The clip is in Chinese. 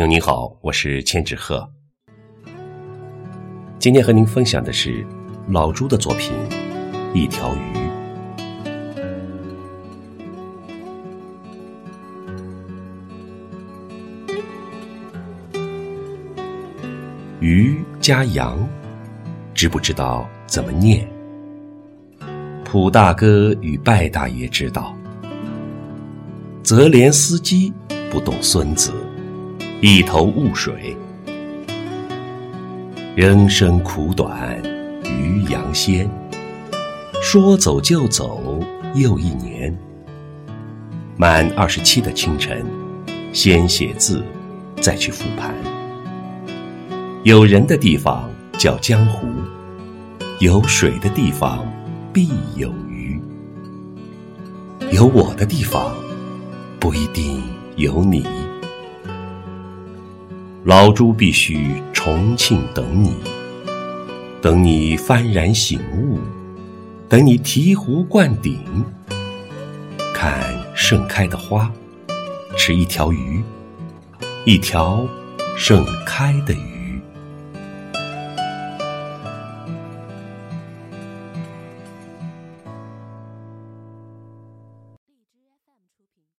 朋友您好，我是千纸鹤。今天和您分享的是老朱的作品《一条鱼》。鱼加羊，知不知道怎么念？普大哥与拜大爷知道，泽连斯基不懂孙子。一头雾水，人生苦短，鱼羊鲜。说走就走，又一年。满二十七的清晨，先写字，再去复盘。有人的地方叫江湖，有水的地方必有鱼。有我的地方，不一定有你。老朱必须重庆等你，等你幡然醒悟，等你醍醐灌顶，看盛开的花，吃一条鱼，一条盛开的鱼。